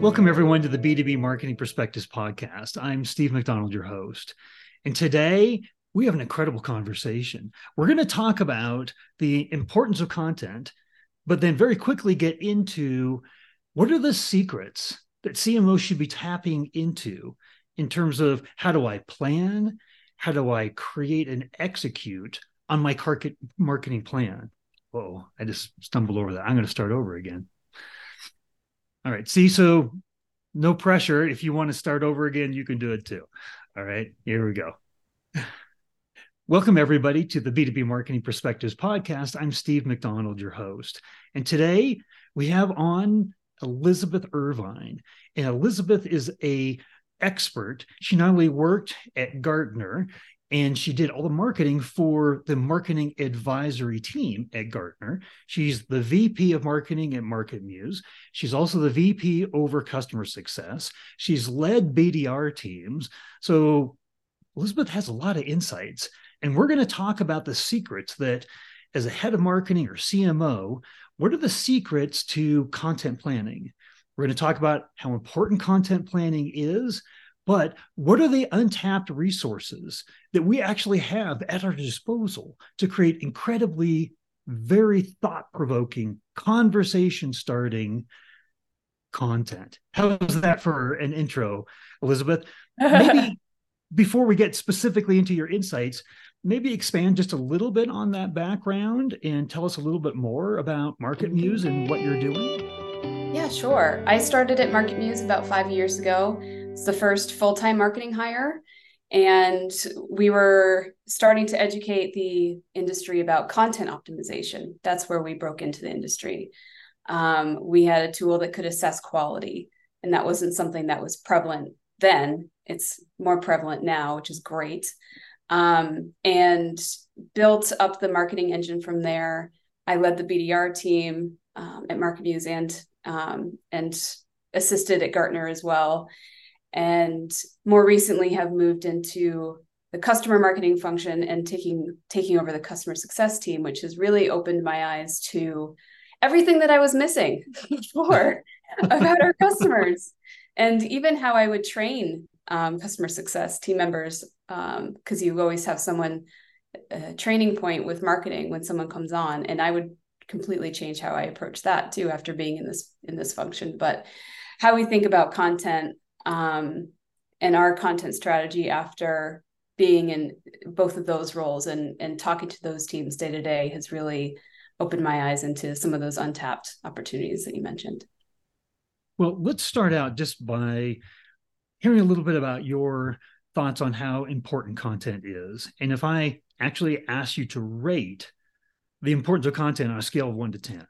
Welcome, everyone, to the B2B Marketing Perspectives podcast. I'm Steve MacDonald, your host. And today we have an incredible conversation. We're going to talk about the importance of content, but then very quickly get into what are the secrets that CMOs should be tapping into in terms of how do I plan? How do I create and execute on my marketing plan? Oh, I just stumbled over that. I'm going to start over again. All right. See, so no pressure. If you want to start over again, you can do it too. All right. Here we go. Welcome, everybody, to the B2B Marketing Perspectives podcast. I'm Steve MacDonald, your host. And today we have on Elizabeth Irvine. And Elizabeth is a expert. She not only worked at Gartner and she did all the marketing for the marketing advisory team at Gartner. She's the VP of marketing at MarketMuse. She's also the VP over customer success. She's led BDR teams. So Elizabeth has a lot of insights. And we're going to talk about the secrets that, as a head of marketing or CMO, what are the secrets to content planning? We're going to talk about how important content planning is, but what are the untapped resources that we actually have at our disposal to create incredibly, very thought provoking, conversation starting content? How's that for an intro, Elizabeth? Maybe before we get specifically into your insights, maybe expand just a little bit on that background and tell us a little bit more about MarketMuse and what you're doing. Yeah, sure. I started at MarketMuse about five years ago it's the first full time marketing hire. And we were starting to educate the industry about content optimization. That's where we broke into the industry. Um, we had a tool that could assess quality, and that wasn't something that was prevalent then. It's more prevalent now, which is great. Um, and built up the marketing engine from there. I led the BDR team um, at MarketMuse and um, and assisted at Gartner as well and more recently have moved into the customer marketing function and taking taking over the customer success team which has really opened my eyes to everything that i was missing before about our customers and even how i would train um, customer success team members because um, you always have someone a training point with marketing when someone comes on. And i would completely change how i approach that too after being in this in this function. But how we think about content um, and our content strategy after being in both of those roles and and talking to those teams day to day has really opened my eyes into some of those untapped opportunities that you mentioned. Well, let's start out just by hearing a little bit about your thoughts on how important content is. And if I actually ask you to rate the importance of content on a scale of one to 10,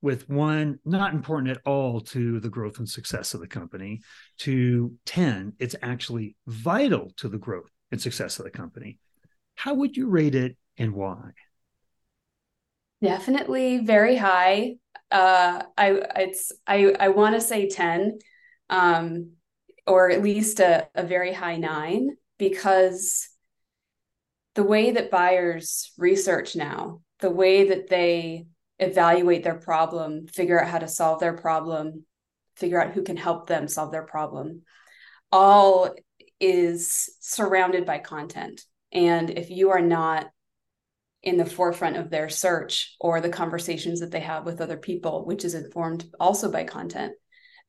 with one not important at all to the growth and success of the company to 10 it's actually vital to the growth and success of the company. How would you rate it and why? Definitely very high. Uh i it's i i want to say 10 um or at least a, a very high nine because the way that buyers research now the way that they evaluate their problem, figure out how to solve their problem, figure out who can help them solve their problem, all is surrounded by content. And if you are not in the forefront of their search or the conversations that they have with other people, which is informed also by content,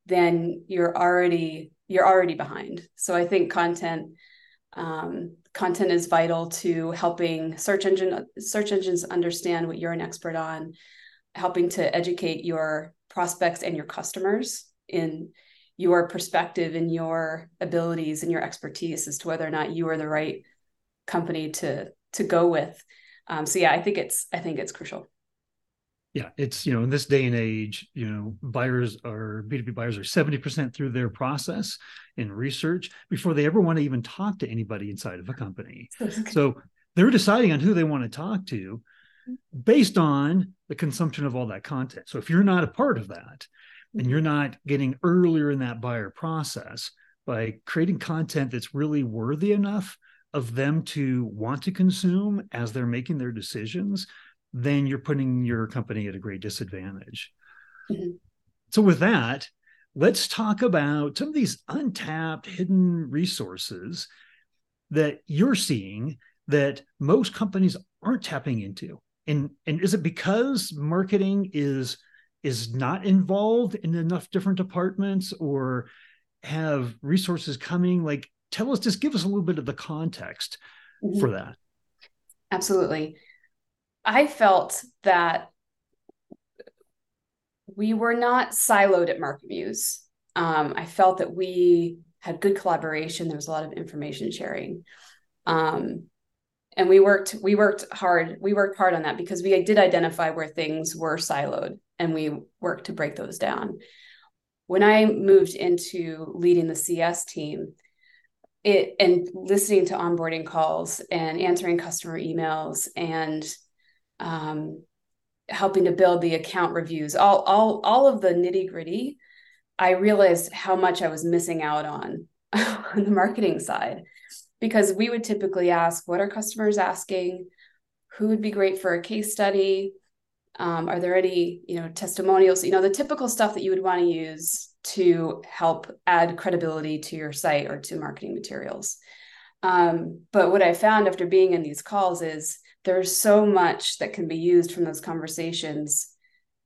then you're already you're already behind. So I think content um, content is vital to helping search engine search engines understand what you're an expert on helping to educate your prospects and your customers in your perspective and your abilities and your expertise as to whether or not you are the right company to to go with. Um, so yeah i think it's i think it's crucial. Yeah it's you know in this day and age you know buyers are b2b buyers are 70% through their process in research before they ever want to even talk to anybody inside of a company. So they're deciding on who they want to talk to based on the consumption of all that content. So if you're not a part of that and you're not getting earlier in that buyer process by creating content that's really worthy enough of them to want to consume as they're making their decisions, then you're putting your company at a great disadvantage. Mm-hmm. So with that, let's talk about some of these untapped hidden resources that you're seeing that most companies aren't tapping into and and is it because marketing is is not involved in enough different departments or have resources coming like tell us just give us a little bit of the context mm-hmm. for that absolutely i felt that we were not siloed at MarketMuse. Um, I felt that we had good collaboration. There was a lot of information sharing. Um, and we worked we worked hard we worked hard on that because we did identify where things were siloed and we worked to break those down. When i moved into leading the cs team it and listening to onboarding calls and answering customer emails and um, helping to build the account reviews, all all all of the nitty gritty, I realized how much I was missing out on on the marketing side, because we would typically ask, what are customers asking? Who would be great for a case study? Um, are there any you know testimonials? You know the typical stuff that you would want to use to help add credibility to your site or to marketing materials. Um, but what I found after being in these calls is there's so much that can be used from those conversations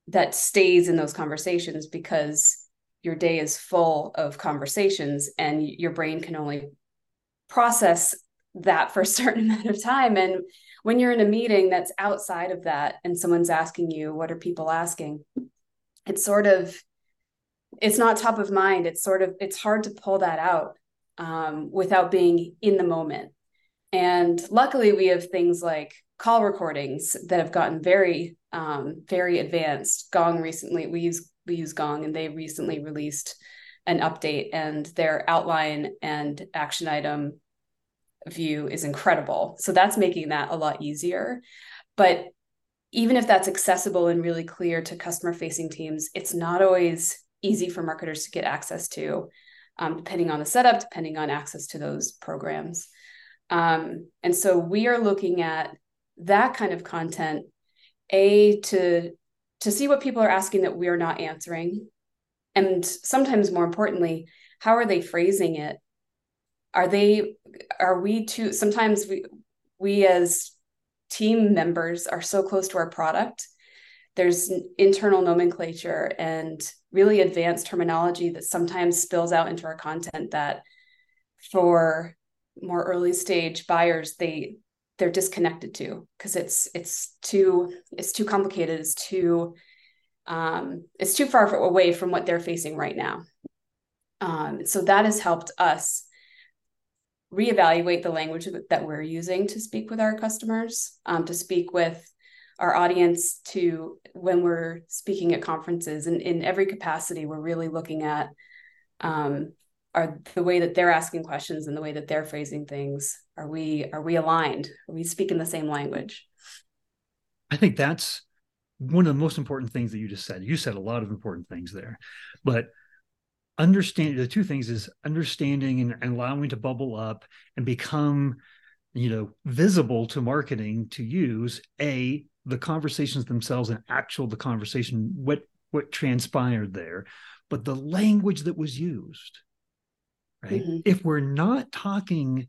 that stays in those conversations because your day is full of conversations and your brain can only process that for a certain amount of time. And when you're in a meeting that's outside of that and someone's asking you what are people asking? it's sort of it's not top of mind. It's sort of it's hard to pull that out um, without being in the moment. And luckily we have things like call recordings that have gotten very um, very advanced. Gong recently we use we use gong and they recently released an update and their outline and action item view is incredible. So that's making that a lot easier. But even if that's accessible and really clear to customer facing teams it's not always easy for marketers to get access to um, depending on the setup depending on access to those programs. Um, and so we are looking at that kind of content a to to see what people are asking that we're not answering and sometimes more importantly how are they phrasing it are they are we too sometimes we we as team members are so close to our product. There's internal nomenclature and really advanced terminology that sometimes spills out into our content that for more early stage buyers they they're disconnected to because it's it's too it's too complicated it's too um, it's too far away from what they're facing right now. Um, so that has helped us reevaluate the language that we're using to speak with our customers um, to speak with our audience to when we're speaking at conferences. And in every capacity we're really looking at um, are the way that they're asking questions and the way that they're phrasing things. Are we are we aligned? Are we speaking the same language? I think that's one of the most important things that you just said. You said a lot of important things there. But understanding the two things is understanding and, and allowing to bubble up and become you know visible to marketing to use a the conversations themselves and actual the conversation what what transpired there but the language that was used right? Mm-hmm. If we're not talking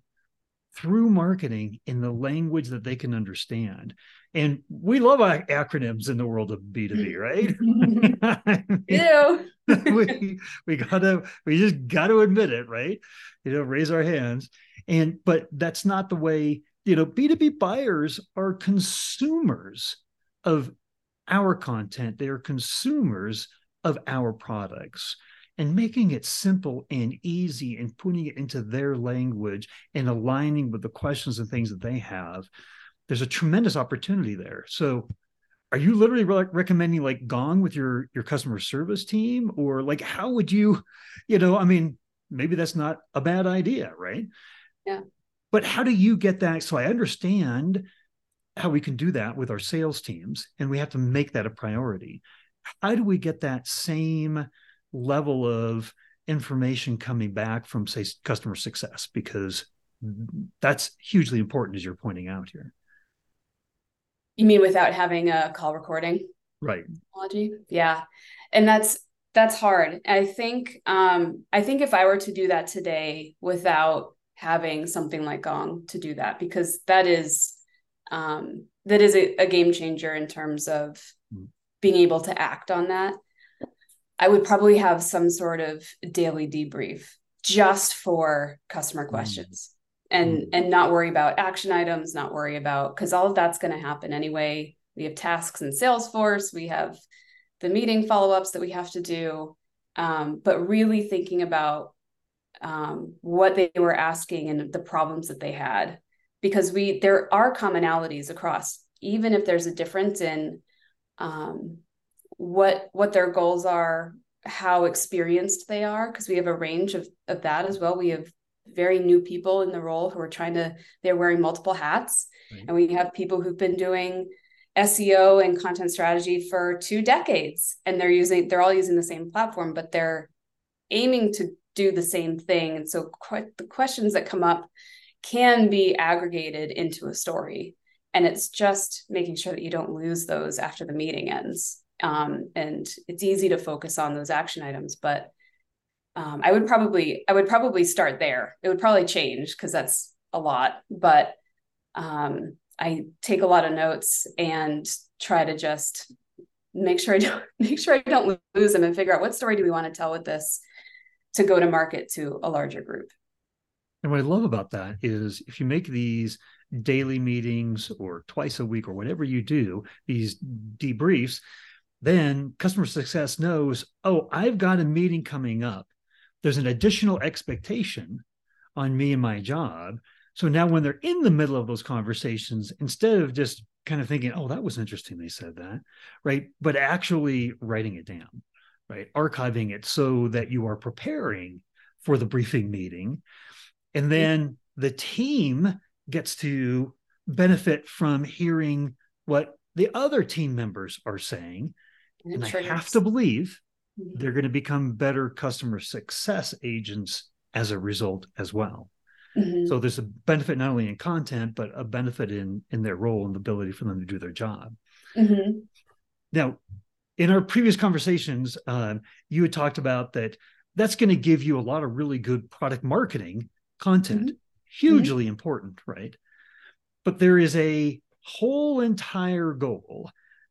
through marketing in the language that they can understand. And we love acronyms in the world of B2B, mm. right? Yeah. we we gotta we just gotta admit it, right? You know, raise our hands. And but that's not the way, you know, B2B buyers are consumers of our content. They are consumers of our products and making it simple and easy and putting it into their language and aligning with the questions and things that they have there's a tremendous opportunity there. So are you literally re- recommending like gong with your your customer service team? Or like how would you you know i mean maybe that's not a bad idea right? Yeah. But how do you get that? So i understand how we can do that with our sales teams and we have to make that a priority. How do we get that same level of information coming back from say customer success because that's hugely important as you're pointing out here you mean without having a call recording right technology yeah and that's that's hard. I think um, I think if I were to do that today without having something like Gong to do that, because that is um, that is a, a, game changer in terms of mm. being able to act on that. I would probably have some sort of daily debrief just for customer mm. questions mm. and mm. and not worry about action items, not worry about because all of that's going to happen anyway. We have tasks in Salesforce, we have the meeting follow-ups that we have to do, um, but really thinking about um, what they were asking and the problems that they had because we there are commonalities across even if there's a difference in um, what what their goals are how experienced they are because we have a range of, of that as well. We have very new people in the role who are trying to they're wearing multiple hats. Right. and we have people who've been doing SEO and content strategy for two decades and they're using they're all using the same platform but they're aiming to do the same thing. And so the questions that come up can be aggregated into a story and it's just making sure that you don't lose those after the meeting ends um, and it's easy to focus on those action items but um, i would probably i would probably start there. It would probably change because that's a lot but um, i take a lot of notes and try to just make sure i don't make sure i don't lose them and figure out what story do we want to tell with this to go to market to a larger group. And what I love about that is if you make these daily meetings or twice a week or whatever you do, these debriefs, then customer success knows, oh, I've got a meeting coming up. There's an additional expectation on me and my job. So now when they're in the middle of those conversations, instead of just kind of thinking, oh, that was interesting, they said that, right? But actually writing it down, right? Archiving it so that you are preparing for the briefing meeting and then the team gets to benefit from hearing what the other team members are saying. And, I have to believe mm-hmm. they're going to become better customer success agents as a result as well. Mm-hmm. So there's a benefit not only in content, but a benefit in in their role and the ability for them to do their job. Mm-hmm. Now, in our previous conversations, uh, you had talked about that that's going to give you a lot of really good product marketing content mm-hmm. hugely important right but there is a whole entire goal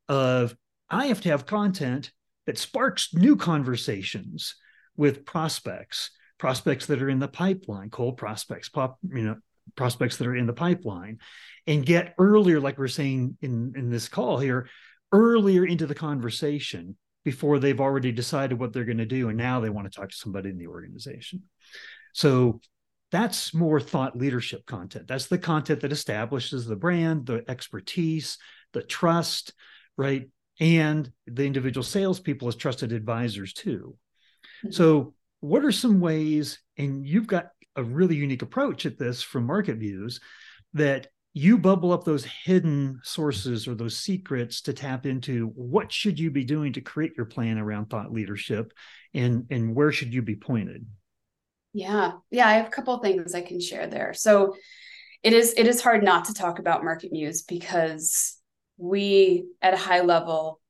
of i have to have content that sparks new conversations with prospects prospects that are in the pipeline cold prospects pop you know prospects that are in the pipeline and get earlier like we're saying in in this call here earlier into the conversation before they've already decided what they're going to do and now they want to talk to somebody in the organization so that's more thought leadership content. That's the content that establishes the brand, the expertise, the trust, right? And the individual salespeople as trusted advisors too. Mm-hmm. So, what are some ways, and you've got a really unique approach at this from MarketMuse, that you bubble up those hidden sources or those secrets to tap into what should you be doing to create your plan around thought leadership and and where should you be pointed yeah. Yeah, I have a couple things I can share there. So it is it is hard not to talk about MarketMuse because we at a high level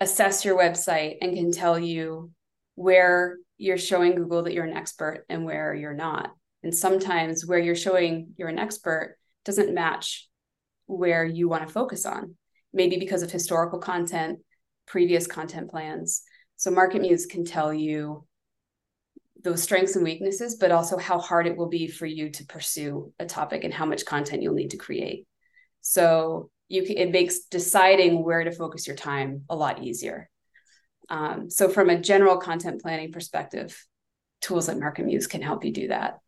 assess your website and can tell you where you're showing Google that you're an expert and where you're not. And sometimes where you're showing you're an expert doesn't match where you want to focus on, maybe because of historical content, previous content plans. So MarketMuse can tell you those strengths and weaknesses, but also how hard it will be for you to pursue a topic and how much content you'll need to create. So you can, it makes deciding where to focus your time a lot easier. Um, so from a general content planning perspective, tools like MarketMuse can help you do that.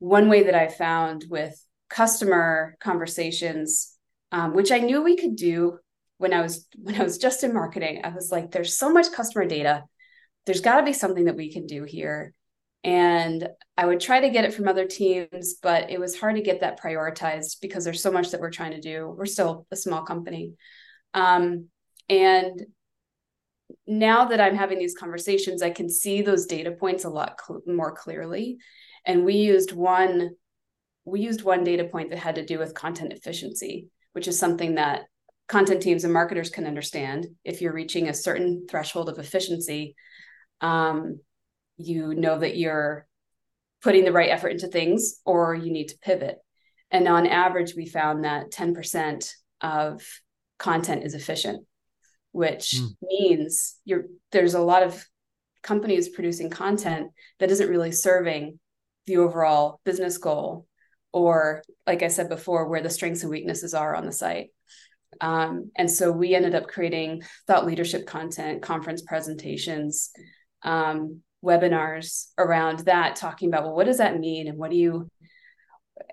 One way that I found with customer conversations, um, which I knew we could do when I was when I was just in marketing, I was like, there's so much customer data there's got to be something that we can do here. And I would try to get it from other teams, but it was hard to get that prioritized because there's so much that we're trying to do. We're still a small company. Um, and now that I'm having these conversations, I can see those data points a lot cl- more clearly. And we used one we used one data point that had to do with content efficiency, which is something that content teams and marketers can understand. If you're reaching a certain threshold of efficiency, um, you know that you're putting the right effort into things or you need to pivot. And on average, we found that 10% of content is efficient, which mm. means you're there's a lot of companies producing content that isn't really serving the overall business goal or like i said before where the strengths and weaknesses are on the site um, and so we ended up creating thought leadership content conference presentations um, webinars around that talking about well what does that mean? And what do you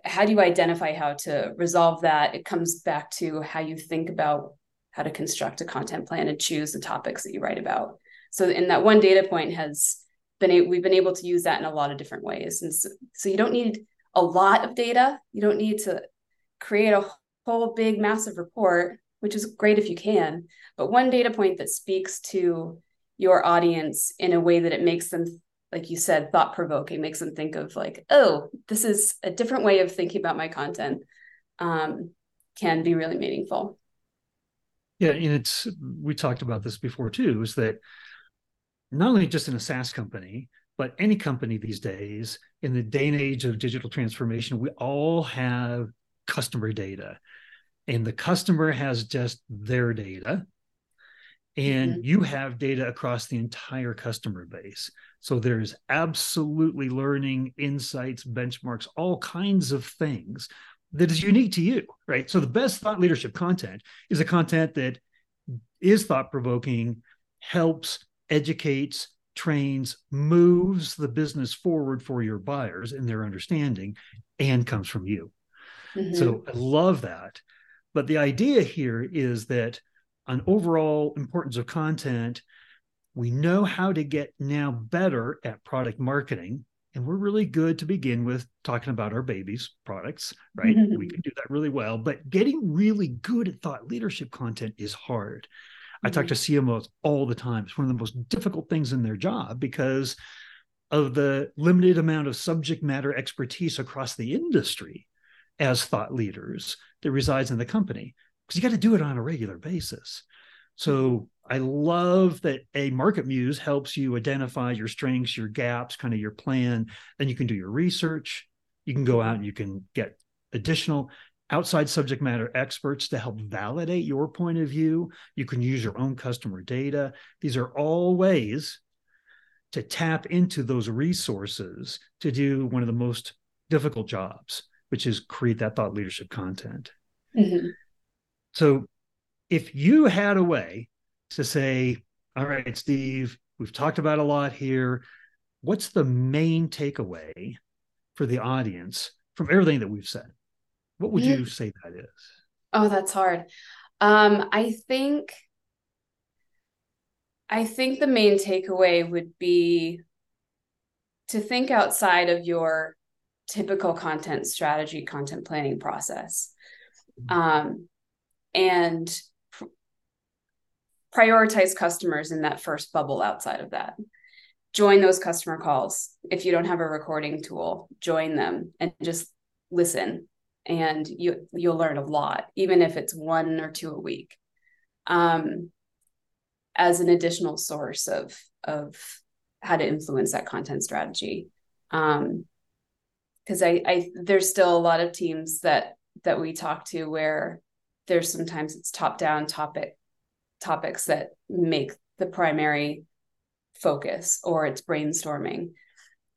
how do you identify how to resolve that? It comes back to how you think about how to construct a content plan and choose the topics that you write about. So in that one data point has been we've been able to use that in a lot of different ways. And so, so you don't need a lot of data. You don't need to create a whole big massive report which is great if you can. But one data point that speaks to your audience in a way that it makes them like you said thought provoking makes them think of like oh this is a different way of thinking about my content um, can be really meaningful yeah and it's we talked about this before too is that not only just in a SaaS company, but any company these days, in the day and age of digital transformation, we all have customer data. And the customer has just their data. And mm-hmm. you have data across the entire customer base. So there's absolutely learning, insights, benchmarks, all kinds of things that is unique to you, right? So the best thought leadership content is a content that is thought provoking, helps educates, trains, moves the business forward for your buyers in their understanding and comes from you. Mm-hmm. So I love that. But the idea here is that on overall importance of content, we know how to get now better at product marketing. And we're really good to begin with talking about our babies' products, right? We can do that really well. But getting really good at thought leadership content is hard. I talk to mm-hmm. CMOs all the time. It's one of the most difficult things in their job because of the limited amount of subject matter expertise across the industry as thought leaders that resides in the company because you got to do it on a regular basis. So. I love that a MarketMuse helps you identify your strengths, your gaps, kind of your plan. Then you can do your research. You can go out and you can get additional outside subject matter experts to help validate your point of view. You can use your own customer data. These are all ways to tap into those resources to do one of the most difficult jobs, which is create that thought leadership content. Mm-hmm. So, if you had a way to say, all right, Steve, we've talked about a lot here. What's the main takeaway for the audience from everything that we've said? What would you say that is? Oh, that's hard. Um, I think I think the main takeaway would be to think outside of your typical content strategy, content planning process, mm-hmm. um, and pr- prioritize customers in that first bubble outside of that. Join those customer calls. If you don't have a recording tool, join them and just listen and you you'll learn a lot even if it's one or two a week um, as an additional source of of how to influence that content strategy um because I, I there's still a lot of teams that that we talk to where there's sometimes it's top down topic topics that make the primary focus or it's brainstorming.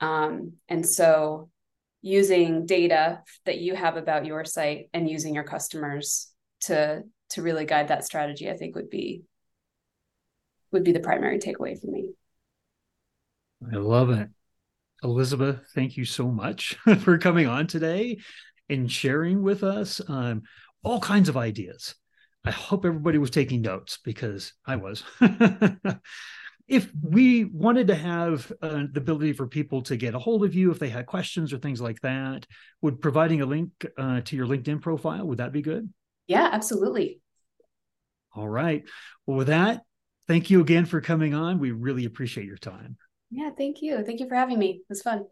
Um, and so using data that you have about your site and using your customers to to really guide that strategy i think would be would be the primary takeaway for me. I love it. Elizabeth thank you so much for coming on today and sharing with us um, all kinds of ideas. I hope everybody was taking notes because i was. If we wanted to have uh, the ability for people to get a hold of you if they had questions or things like that would providing a link uh, to your linkedin profile would that be good? Yeah absolutely. All right. Well with that thank you again for coming on. We really appreciate your time. Yeah thank you. Thank you for having me. It was fun